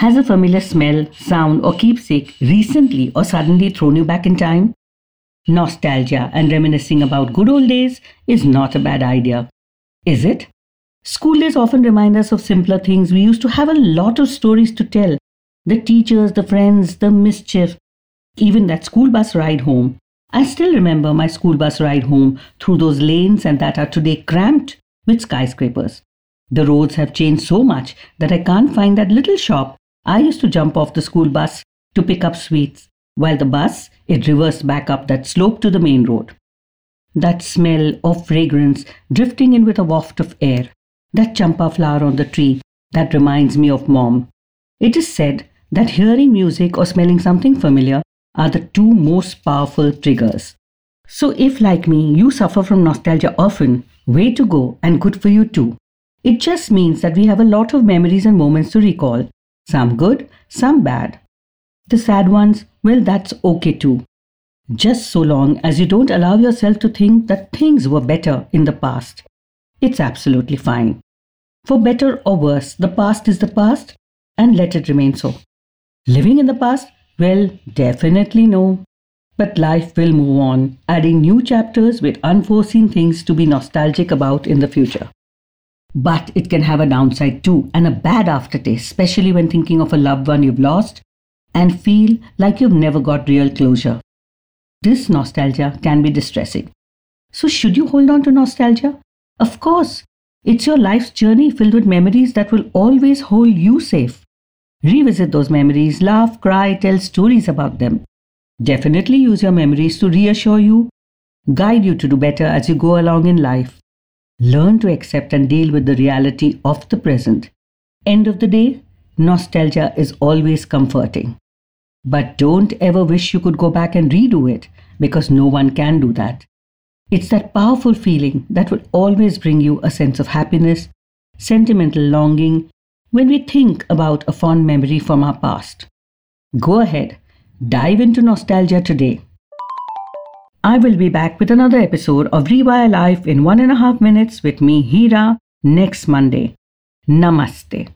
Has a familiar smell, sound, or keepsake recently or suddenly thrown you back in time? Nostalgia and reminiscing about good old days is not a bad idea. Is it? School days often remind us of simpler things. We used to have a lot of stories to tell the teachers, the friends, the mischief, even that school bus ride home. I still remember my school bus ride home through those lanes and that are today cramped with skyscrapers. The roads have changed so much that I can't find that little shop I used to jump off the school bus to pick up sweets, while the bus it reversed back up that slope to the main road. That smell of fragrance drifting in with a waft of air, that champa flower on the tree, that reminds me of mom. It is said that hearing music or smelling something familiar are the two most powerful triggers. So, if like me, you suffer from nostalgia often, way to go and good for you too. It just means that we have a lot of memories and moments to recall some good, some bad. The sad ones, well, that's okay too. Just so long as you don't allow yourself to think that things were better in the past. It's absolutely fine. For better or worse, the past is the past and let it remain so. Living in the past? Well, definitely no. But life will move on, adding new chapters with unforeseen things to be nostalgic about in the future. But it can have a downside too, and a bad aftertaste, especially when thinking of a loved one you've lost and feel like you've never got real closure. This nostalgia can be distressing. So, should you hold on to nostalgia? Of course, it's your life's journey filled with memories that will always hold you safe. Revisit those memories, laugh, cry, tell stories about them. Definitely use your memories to reassure you, guide you to do better as you go along in life. Learn to accept and deal with the reality of the present. End of the day, nostalgia is always comforting. But don't ever wish you could go back and redo it because no one can do that. It's that powerful feeling that will always bring you a sense of happiness, sentimental longing when we think about a fond memory from our past. Go ahead, dive into nostalgia today. I will be back with another episode of Rewire Life in one and a half minutes with me, Hira, next Monday. Namaste.